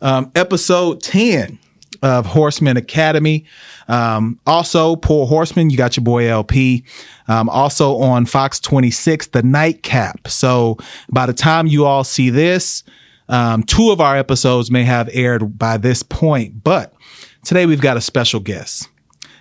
um, episode 10 of Horsemen Academy. Um, also, Pour Horsemen, you got your boy LP. Um, also on Fox 26, The Nightcap. So by the time you all see this, um, two of our episodes may have aired by this point, but today we've got a special guest.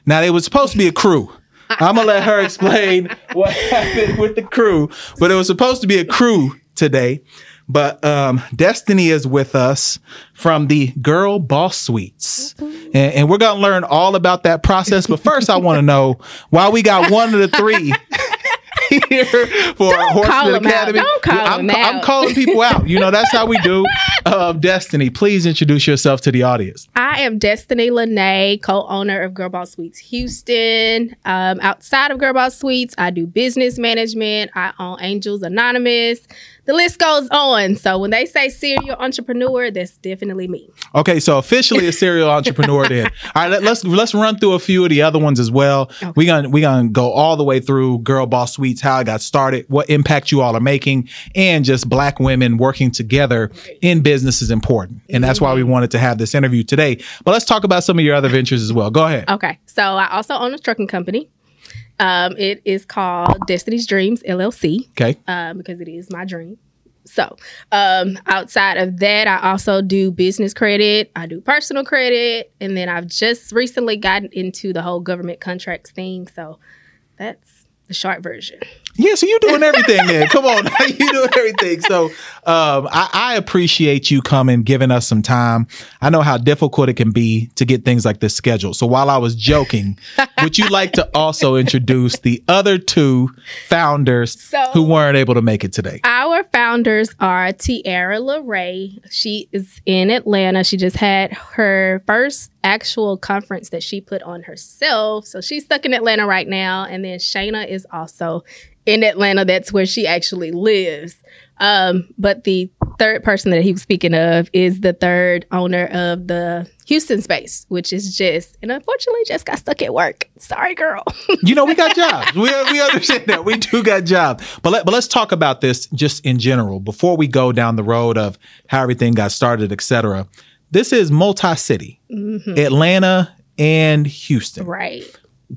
Now, it was supposed to be a crew. I'm gonna let her explain what happened with the crew, but it was supposed to be a crew today. But um, Destiny is with us from the Girl Boss Suites. And, and we're going to learn all about that process. But first, I want to know why we got one of the three here for Don't Horsemen call 'em out. Academy. Don't call I'm, I'm calling people out. You know, that's how we do. Um, Destiny, please introduce yourself to the audience. I am Destiny Lanay, co-owner of Girl Boss Suites Houston. Um, outside of Girl Boss Suites, I do business management. I own Angels Anonymous. The list goes on. So when they say serial entrepreneur, that's definitely me. Okay, so officially a serial entrepreneur then. All right, let, let's let's run through a few of the other ones as well. We're gonna we're gonna go all the way through Girl Boss Suites, how I got started, what impact you all are making, and just black women working together in business is important. And that's why we wanted to have this interview today. But let's talk about some of your other ventures as well. Go ahead. Okay. So I also own a trucking company. Um, it is called Destiny's Dreams LLC. Okay. um, because it is my dream. So, um, outside of that, I also do business credit, I do personal credit, and then I've just recently gotten into the whole government contracts thing. So, that's the short version. Yeah, so you're doing everything then. Come on, you doing everything. So um, I, I appreciate you coming, giving us some time. I know how difficult it can be to get things like this scheduled. So while I was joking, would you like to also introduce the other two founders So- who weren't able to make it today? Our founders are Tiara LeRae. She is in Atlanta. She just had her first actual conference that she put on herself. So she's stuck in Atlanta right now. And then Shayna is also in Atlanta. That's where she actually lives. Um, but the third person that he was speaking of is the third owner of the Houston space, which is just, and unfortunately just got stuck at work. Sorry, girl. You know, we got jobs. We, we understand that. We do got jobs. But, let, but let's talk about this just in general before we go down the road of how everything got started, et cetera. This is multi city mm-hmm. Atlanta and Houston. right.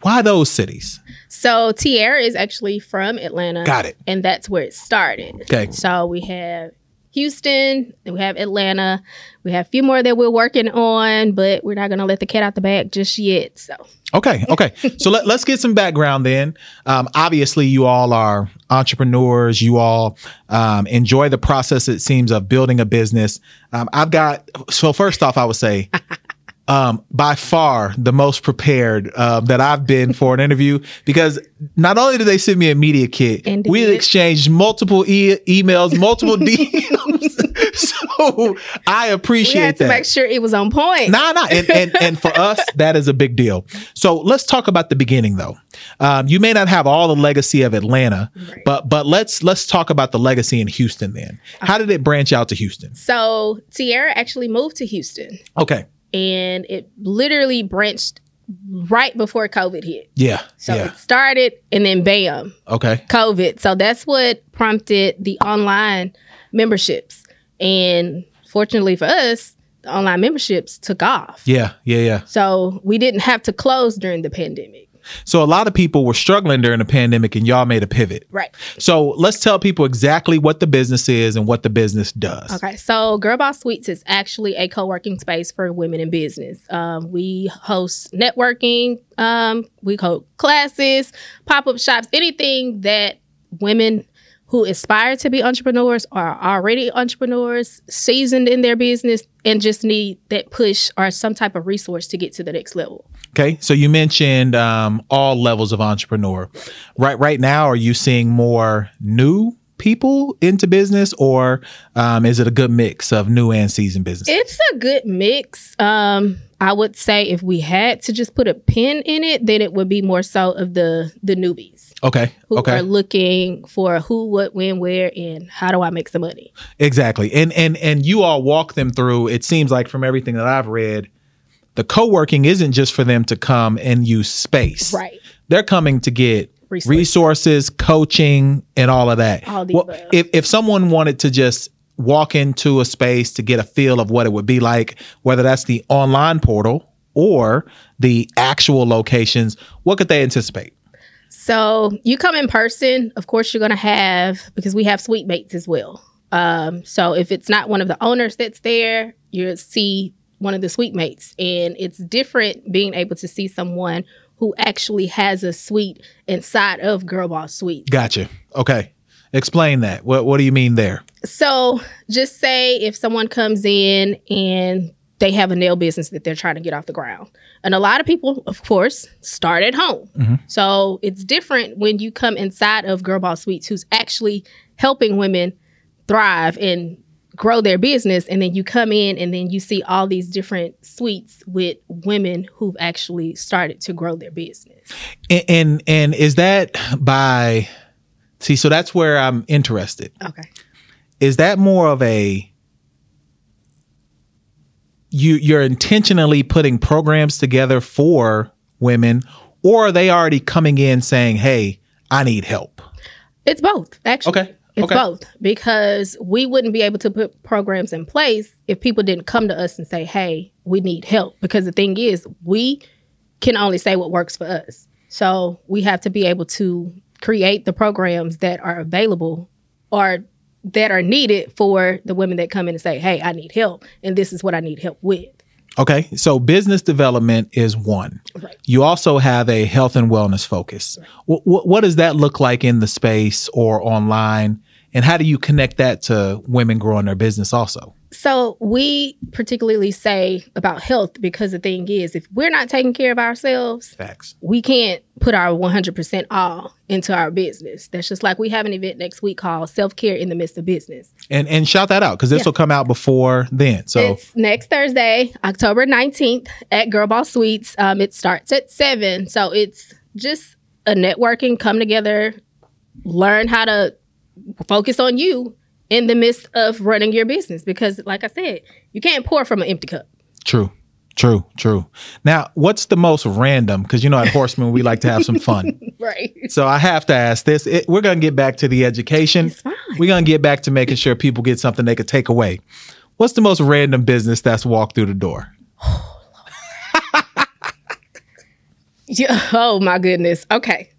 Why those cities? So Tierra is actually from Atlanta. Got it. And that's where it started. Okay. So we have Houston, we have Atlanta. We have a few more that we're working on, but we're not going to let the cat out the bag just yet. So Okay, okay. so let, let's get some background then. Um, obviously, you all are entrepreneurs. You all um, enjoy the process, it seems, of building a business. Um, I've got, so first off, I would say, um, by far the most prepared uh, that I've been for an interview because not only did they send me a media kit, Indeed. we exchanged multiple e- emails, multiple DMs. so I we appreciate had to that. make sure it was on point. Nah, nah. And, and, and for us, that is a big deal. So let's talk about the beginning though. Um, you may not have all the legacy of Atlanta, Right. but, but let's, let's talk about the legacy in Houston then. How did it branch out to Houston? So Tierra actually moved to Houston, Okay. And it literally branched right before COVID hit. Yeah. So yeah. it started, and then bam, Okay. COVID. So that's what prompted the online memberships. And fortunately for us, the online memberships took off. Yeah. Yeah. Yeah. So we didn't have to close during the pandemic. So a lot of people were struggling during the pandemic and y'all made a pivot. Right. So let's tell people exactly what the business is and what the business does. Okay. So Girl Boss Suites is actually a co working space for women in business. Um, we host networking, um, we hold classes, pop up shops, anything that women who aspire to be entrepreneurs are already entrepreneurs, seasoned in their business, and just need that push or some type of resource to get to the next level. Okay, so you mentioned um, all levels of entrepreneur. Right, right now, are you seeing more new people into business, or um, is it a good mix of new and seasoned business? It's a good mix. Um, I would say if we had to just put a pin in it, then it would be more so of the the newbies okay, who okay, are looking for who, what, when, where, and how do I make some money. exactly. And and and you all walk them through. It seems like from everything that I've read, the co-working isn't just for them to come and use space. Right. They're coming to get Resources. resources, coaching, and all of that. All the Well, above. if if someone wanted to just walk into a space to get a feel of what it would be like, whether that's the online portal or the actual locations, what could they anticipate? So you come in person, of course, you're going to have, because we have suite mates as well. Um, so if it's not one of the owners that's there, you'll see one of the suite mates. And it's different being able to see someone who actually has a suite inside of Girl Boss Suite. Gotcha. Okay. Explain that. What What do you mean there? So just say if someone comes in and they have a nail business that they're trying to get off the ground. And a lot of people, of course, start at home. Mm-hmm. So it's different when you come inside of Girl Boss Suites, who's actually helping women thrive and grow their business. And then you come in and then you see all these different suites with women who've actually started to grow their business. And and, and is that by see? So that's where I'm interested. Okay. Is that more of a you you're intentionally putting programs together for women, or are they already coming in saying, "Hey, I need help"? It's both, actually. Okay. It's okay. both because we wouldn't be able to put programs in place if people didn't come to us and say, hey, we need help. Because the thing is, we can only say what works for us. So we have to be able to create the programs that are available or that are needed for the women that come in and say, hey, I need help. And this is what I need help with. Okay, so business development is one. Right. You also have a health and wellness focus. Wh- wh- what does that look like in the space or online? And how do you connect that to women growing their business also? So we particularly say about health because the thing is, if we're not taking care of ourselves, Facts. we can't put our 100% all into our business. That's just like we have an event next week called Self Care in the Midst of Business. And and shout that out because this Yeah. will come out before then. So It's next Thursday, October 19th at Girl Boss Suites. Um, it starts at 7. So it's just a networking, come together, learn how to focus on you in the midst of running your business. Because, like I said, you can't pour from an empty cup. true, true, true. Now, what's the most random? Because you know at Horsemen we like to have some fun. Right. So I have to ask this. It, we're going to get back to the education. We're going to get back to making sure people get something they could take away. What's the most random business that's walked through the door? Yeah. Oh my goodness. Okay.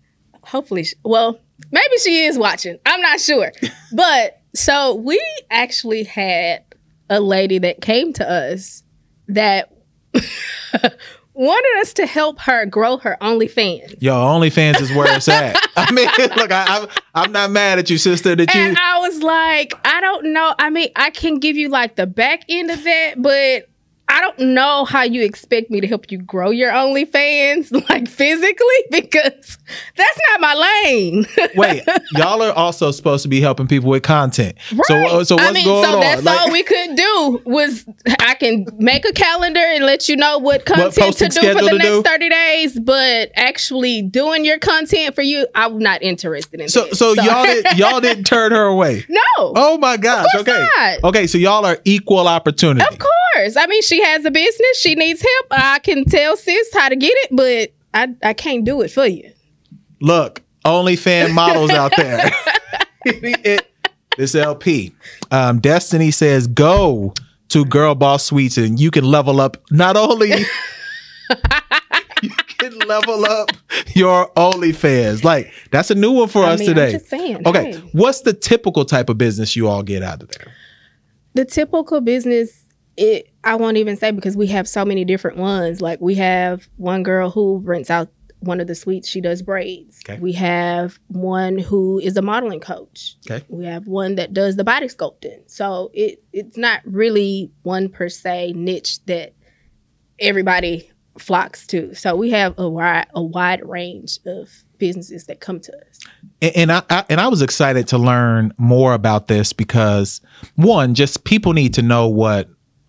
Hopefully, she, well, maybe she is watching. I'm not sure. but so we actually had a lady that came to us that wanted us to help her grow her OnlyFans. Yo, OnlyFans is where it's at. I mean, look, I, I'm I'm not mad at you, sister. That you And I was like, I don't know. I mean, I can give you like the back end of that, but I don't know how you expect me to help you grow your OnlyFans, like physically, because that's not my lane. wait. Y'all are also supposed to be helping people with content. So uh, so what's I mean, going so on? that's Like- all we could do was I can make a calendar and let you know what content to do for the next do? 30 days, but actually doing your content for you, I'm not interested in so that. so y'all did y'all didn't turn her away. No. Oh my gosh. okay. not. Okay, so y'all are equal opportunity. Of course. I mean, she has a business. She needs help. I can tell sis how to get it, but I, I can't do it for you. Look, OnlyFan models out there. It- this LP. Um, Destiny says go to Girl Boss Suites and you can level up not only you can level up your OnlyFans. Like that's a new one for I us mean, I'm today. just saying, okay, hey. what's the typical type of business you all get out of there? The typical business, it I won't even say because we have so many different ones. Like we have one girl who rents out one of the suites. She does braids. Okay. We have one who is a modeling coach. Okay. We have one that does the body sculpting. So it it's not really one per se niche that everybody flocks to. So we have a wide a wide range of businesses that come to us. and, and I, I and I was excited to learn more about this because one, just people need to know what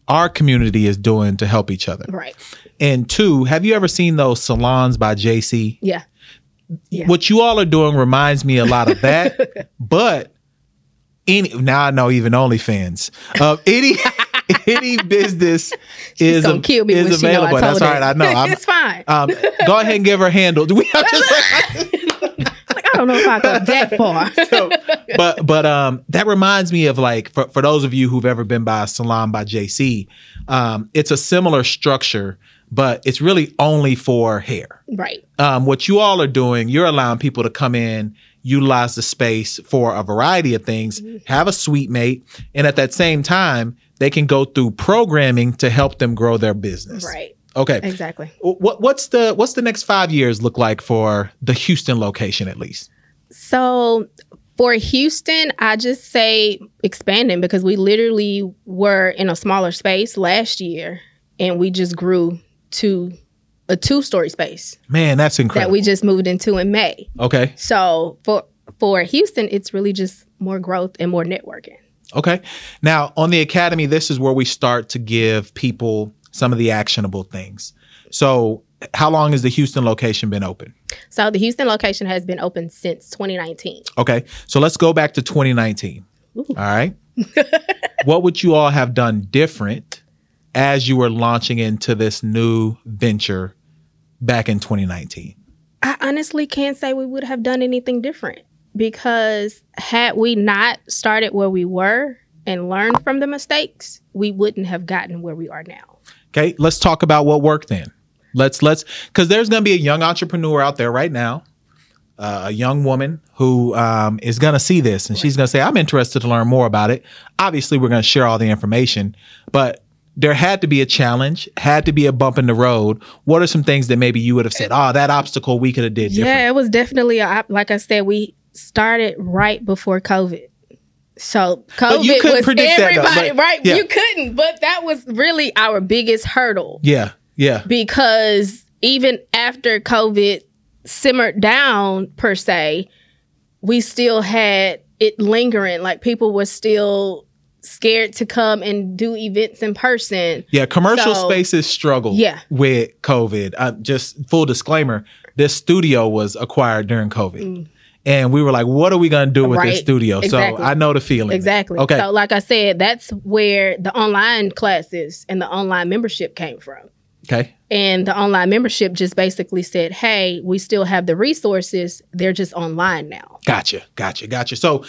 our community is doing to help each other. Right. And two, have you ever seen those salons by JC? Yeah. Yeah. What you all are doing reminds me a lot of that, but any now I know even OnlyFans. Uh, any any business is gonna kill me is when she know I available. That's all right. I know. It's fine. um, go ahead and give her handle. Do we have to say? like, I don't know if I that far. so, but but um, that reminds me of like for, for those of you who've ever been by a salon by JC, um, it's a similar structure, but it's really only for hair. right. Um, what you all are doing, you're allowing people to come in, utilize the space for a variety of things, have a suite mate, and at that same time, they can go through programming to help them grow their business. Right. Okay. Exactly. What what's the what's the next five years look like for the Houston location at least? So for Houston, I just say expanding because we literally were in a smaller space last year and we just grew to a two story space Man, that's incredible. that we just moved into in May. okay. So for for Houston, it's really just more growth and more networking. Okay. Now, on the academy, this is where we start to give people some of the actionable things. So, how long has the Houston location been open? So the Houston location has been open since 2019. Okay. So, let's go back to 2019. All right. what would you all have done different as you were launching into this new venture back in 2019? I honestly can't say we would have done anything different because had we not started where we were and learned from the mistakes, we wouldn't have gotten where we are now. Okay, let's talk about what worked then. Let's let's because there's going to be a young entrepreneur out there right now, uh, a young woman who um, is going to see this and she's going to say, "I'm interested to learn more about it." Obviously, we're going to share all the information, but there had to be a challenge, had to be a bump in the road. What are some things that maybe you would have said, "Oh, that obstacle we could have did different"? Yeah, it was definitely a, like I said, we started right before COVID. So COVID you was though, everybody, right? yeah. You couldn't, but that was really our biggest hurdle. Yeah, yeah, because even after COVID simmered down per se, we still had it lingering. Like people were still scared to come and do events in person. yeah. Commercial So- spaces struggled Yeah. with COVID. Uh, just full disclaimer: this studio was acquired during COVID. And we were like, what are we going to do with this Mm. Studio? Exactly. So I know the feeling. Exactly. Okay. So, like I said, that's where the online classes and the online membership came from. okay. And the online membership just basically said, hey, we still have the resources, they're just online now. Gotcha. Gotcha. Gotcha. So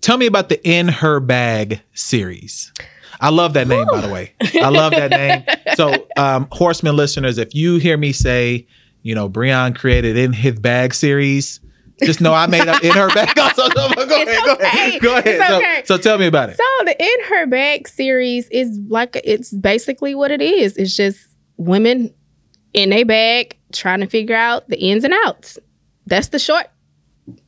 tell me about the In Her Bag series. I love that name, by the way. I love that name. So, um, Horsemen listeners, if you hear me say, you know, Breon created In His Bag series, just know I made up In Her Bag. Also, go ahead. Go ahead. okay. Go ahead. It's So, okay. so tell me about it. So the In Her Bag series is like it's basically what it is. It's just women in a bag trying to figure out the ins and outs. That's the short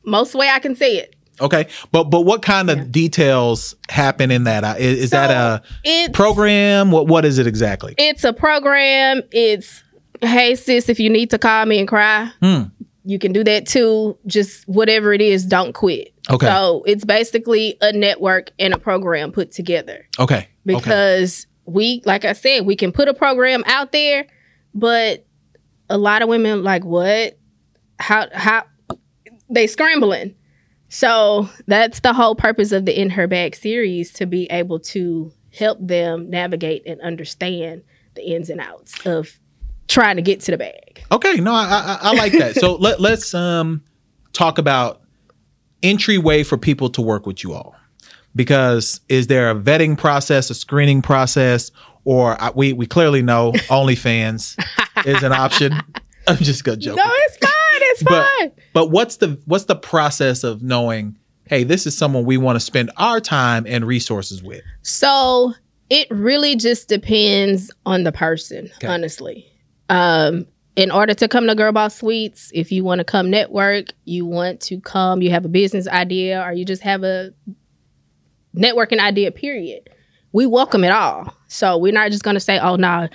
most way I can say it. Okay. But but what kind of Yeah. details happen in that? Is, is that a program? What what is it exactly? it's a program. It's hey sis, if you need to call me and cry, Hmm. You can do that too. Just whatever it is, don't quit. Okay. So it's basically a network and a program put together. Okay. okay. because we like i said we can put a program out there but a lot of women like what how how they scrambling so that's the whole purpose of the in her bag series to be able to help them navigate and understand the ins and outs of trying to get to the bag Okay, no, I, I, I like that. So let let's um talk about entryway for people to work with you all. Because is there a vetting process, a screening process, or I, we we clearly know OnlyFans is an option. I'm just gonna joke. no it's fine it's But- fine But what's the what's the process of knowing? Hey, this is someone we want to spend our time and resources with. So it really just depends on the person, Okay. honestly. Um, in order to come to Girl Boss Suites, if you want to come network, you want to come, you have a business idea, or you just have a networking idea, period. We welcome it all. So we're not just going to say, oh, no,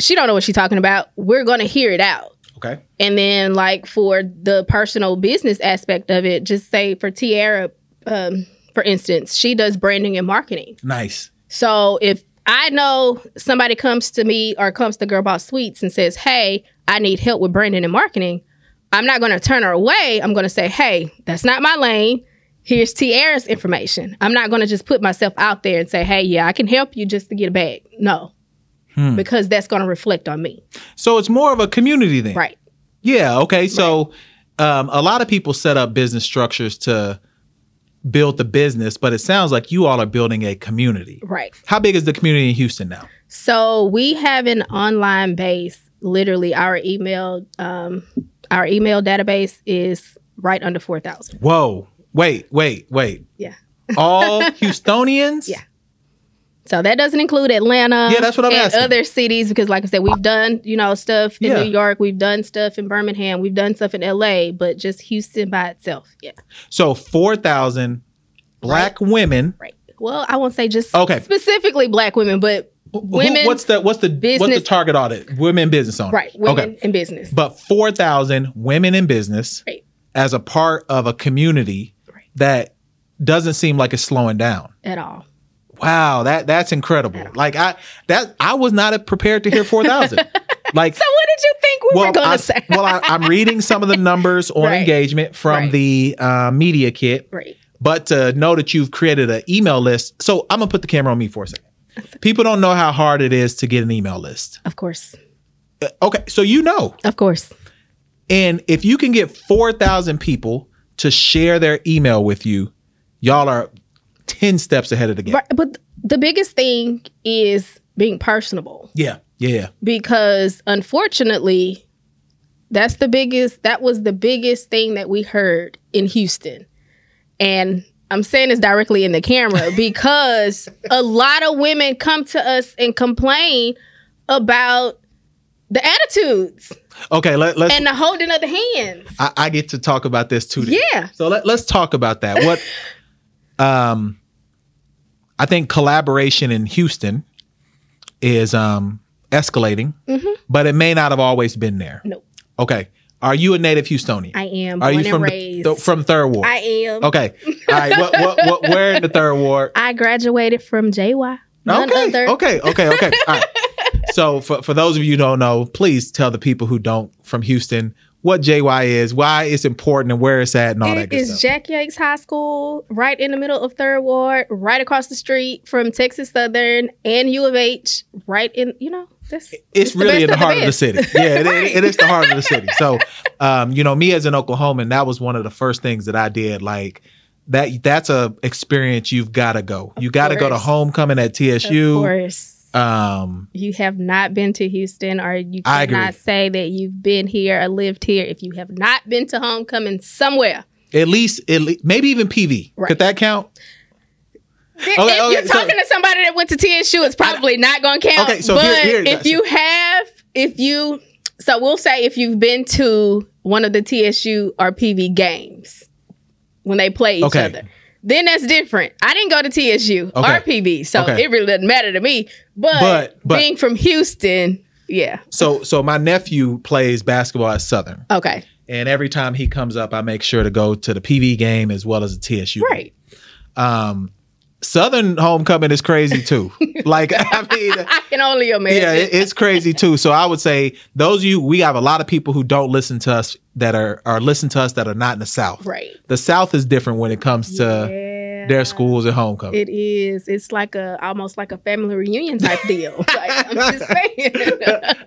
she don't know what she's talking about. We're going to hear it out. Okay. And then, like for the personal business aspect of it, just say for Tiara, um, for instance, she does branding and marketing. Nice. So if I know somebody comes to me or comes to Girl Boss Suites and says, "Hey, I need help with branding and marketing," I'm not going to turn her away. I'm going to say, "Hey, that's not my lane. Here's Tiara's information." I'm not going to just put myself out there and say, "Hey, yeah, I can help you just to get a bag." No, Hmm. because that's going to reflect on me. So it's more of a community then. Right. Yeah. Okay. So um, a lot of people set up business structures to build the business, but it sounds like you all are building a community. Right. How big is the community in Houston now? So we have an online base. Literally, our email, um, our email database is right under four thousand. Whoa. Wait, wait, wait. Yeah. All Houstonians? Yeah. So that doesn't include Atlanta. Yeah, that's what I'm and asking. Other cities, because like I said, we've done you know stuff in Yeah. New York, we've done stuff in Birmingham, we've done stuff in LA, but just Houston by itself. Yeah. So 4,000 black women. Right. Well, I won't say just Okay. specifically black women, but Who- women. what's the what's the what's the business- target audit? Women business owners. right? Women Okay. in business. But 4,000 women in business Right. as a part of a community Right. that doesn't seem like it's slowing down. At all. Wow, that that's incredible. Like I that I was not prepared to hear 4,000. like So what did you think we were going to say? well, I, I'm reading some of the numbers on Right. engagement from Right. the uh, media kit, right. but to know that you've created an email list. So I'm gonna put the camera on me for a second. People don't know how hard it is to get an email list. Of course. Uh, Okay, so you know, Of course. and if you can get four thousand people to share their email with you, y'all are ten steps ahead of the game. Right, but the biggest thing is being personable Yeah, yeah, yeah. because unfortunately that's the biggest that was the biggest thing that we heard in Houston. And I'm saying this directly in the camera because a lot of women come to us and complain about the attitudes Okay, let, let's. and the holding of the hands. I, I get to talk about this too. then. Yeah. So let, let's talk about that. What um I think collaboration in Houston is um escalating, but it may not have always been there. No, Okay. Are you a native Houstonian? I am Are born you from the, from Third Ward? I am. okay. All right. What, what what where in the Third Ward? I graduated from JY. Okay. Okay. Okay. Okay. All right. So for for those of you who don't know, please tell the people who don't from Houston what JY is, why it's important, and where it's at, and all that It good is. Jack Yates High School, right in the middle of Third Ward, right across the street from Texas Southern and U of H, right in, you know, this. it's the really in best the of the heart of the city. Yeah, it, Right. it is the heart of the city. So, um, you know, me as an Oklahoman, that was one of the first things that I did. Like that, that's a experience you've got to go. You got to go to homecoming at Of TSU. course. Um, You have not been to Houston, or you I cannot say that you've been here or lived here if you have not been to homecoming somewhere. at least, at least, maybe even PV. Right. Could that count? if okay, you're so- talking to somebody that went to TSU, it's probably not going to count. Okay, so but here- here- if you have, if you, so we'll say if you've been to one of the TSU or PV games when they play each Okay. other, then that's different. I didn't go to TSU Okay. or PV, so Okay. it really doesn't matter to me. But, But- but- being from Houston, yeah, So, so my nephew plays basketball at Southern, okay, and every time he comes up, I make sure to go to the PV game as well as the TSU. game. right. Um, Southern homecoming is crazy too. like, I mean. I can only imagine. yeah, it, it's crazy too. So I would say those of you, we have a lot of people who don't listen to us that are are listen to us that are not in the South. right. The South is different when it comes to Yeah. their schools and homecoming. It is. It's like a almost like a family reunion type deal. Like, I'm just saying.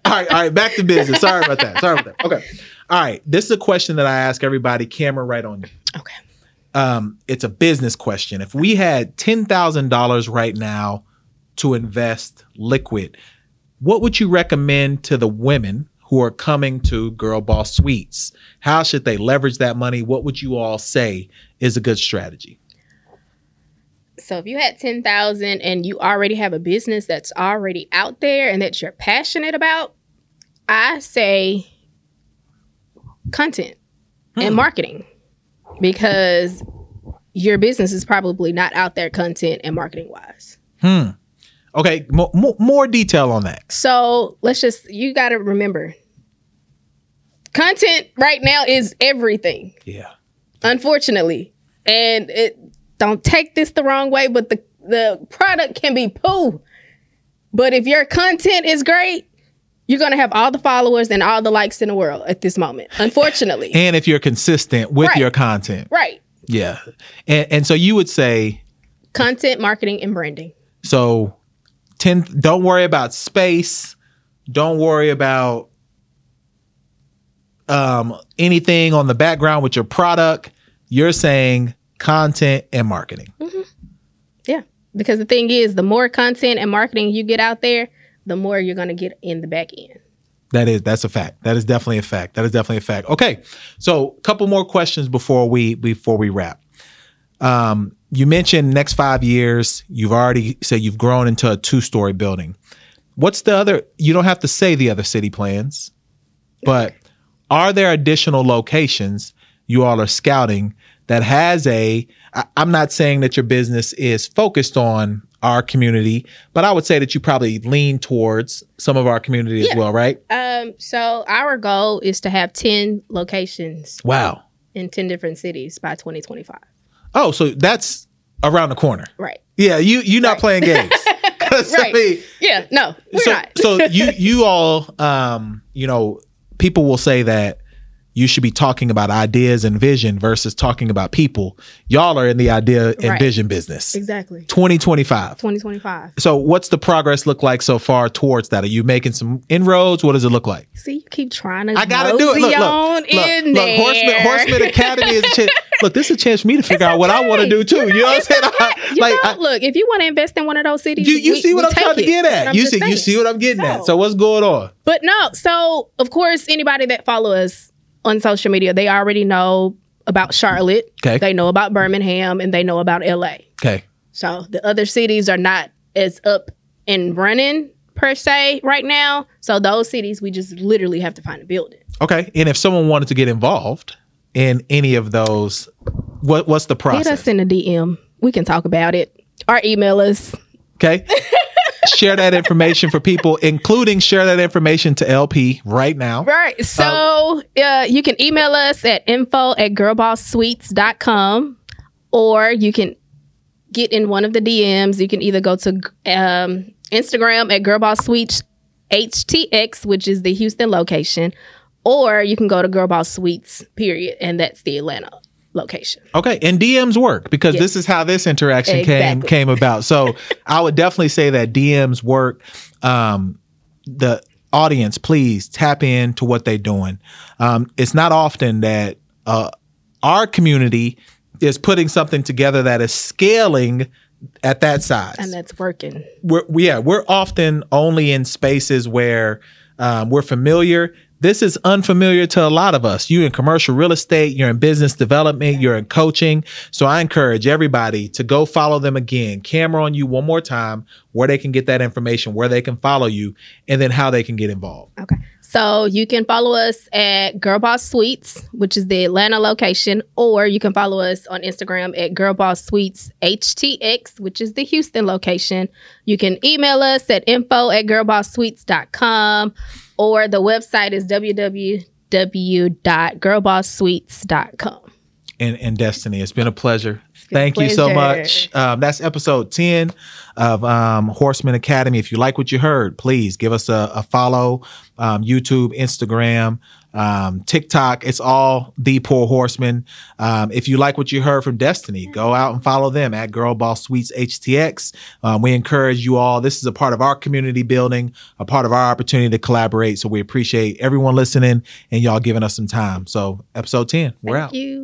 all right, all right, back to business. Sorry about that. Sorry about that. Okay. All right. This is a question that I ask everybody. Camera right on you. okay. Um, it's a business question. If we had ten thousand dollars right now to invest liquid, what would you recommend to the women who are coming to Girl Boss Suites? How should they leverage that money? What would you all say is a good strategy? So if you had ten thousand and you already have a business that's already out there and that you're passionate about, I say content and marketing because your business is probably not out there content and marketing wise. Hmm. Okay. Mo- mo- more detail on that. So let's just you got to remember, content right now is everything. Yeah. unfortunately. And it don't take this the wrong way, but the the product can be poo. But if your content is great, you're gonna have all the followers and all the likes in the world at this moment. Unfortunately. And if you're consistent with Right. your content. right. Yeah. And and so you would say Content marketing and branding. So, ten. Don't worry about space. Don't worry about um, anything on the background with your product. You're saying content and marketing. Yeah. Because the thing is, the more content and marketing you get out there, the more you're going to get in the back end. That is that's a fact. That is definitely a fact. That is definitely a fact. Okay, so a couple more questions before we before we wrap. Um, you mentioned next five years. You've already said you've grown into a two story building. What's the other? You don't have to say the other city plans, but are there additional locations you all are scouting that has a? I, I'm not saying that your business is focused on our community, but I would say that you probably lean towards some of our community as well, right? Um, so our goal is to have 10 locations Wow. in 10 different cities by 2025. Oh, so that's around the corner. Right. Yeah, you you're not Right. playing games. 'Cause, I Right. mean, Yeah. No, we're so not. so you you all um you know people will say that you should be talking about ideas and vision versus talking about people. Y'all are in the idea and Right. vision business. exactly. 2025. 2025. So what's the progress look like so far towards that? Are you making some inroads? What does it look like? See, you keep trying to I gotta do it. Look, look, look, in look. there. Horsemen, Horsemen Academy is a chance. Look, this is a chance for me to figure out what I want to do too. You know what I'm saying? I- like, know, I- look, if you want to invest in one of those cities, you, you we- see what I'm trying to get at. You see, you see what I'm getting at. So- So what's going on? But no, so of course, anybody that follow us on social media, they already know about Charlotte. Okay. They know about Birmingham and they know about LA. Okay. So the other cities are not as up and running per se right now. So those cities, we just literally have to find a building. Okay. And if someone wanted to get involved in any of those, what what's the Hit process? us in a DM. We can talk about it. Or email us. Okay. share that information for people, including share that information to LP right now. Right. So uh, you can email us at info at girlbosssuites.com or you can get in one of the DMs. You can either go to um, Instagram at girlbosssweets HTX, which is the Houston location, or you can go to sweets period, and that's the Atlanta location. Okay, and DMs work because Yes. this is how this interaction came Exactly. came about. So I would definitely say that DMs work. Um, the audience, please tap in to what they're doing. Um, it's not often that uh, our community is putting something together that is scaling at that size. And that's working. we're yeah we're often only in spaces where um, we're familiar this is unfamiliar to a lot of us. You in commercial real estate you're in business development you're in coaching. So i encourage everybody to go follow them again. Camera on you one more time where they can get that information where they can follow you and then how they can get involved. Okay. So you can follow us at Girl Boss Suites, which is the Atlanta location, or you can follow us on Instagram at Girl Boss Suites HTX, which is the Houston location. You can email us at info at girlbosssuites.com or the website is www.girlbosssuites.com. and, and destiny it's been a pleasure thank you so much. Um, that's episode 10 of um, horsemen academy. If you like what you heard please give us a, a follow um, youtube instagram um, tiktok. It's all the pour horsemen um, if you like what you heard from destiny go out and follow them at girl boss suites htx um, we encourage you all. This is a part of our community building a part of our opportunity to collaborate. So we appreciate everyone listening and y'all giving us some time. So episode 10 we're Thank out. you.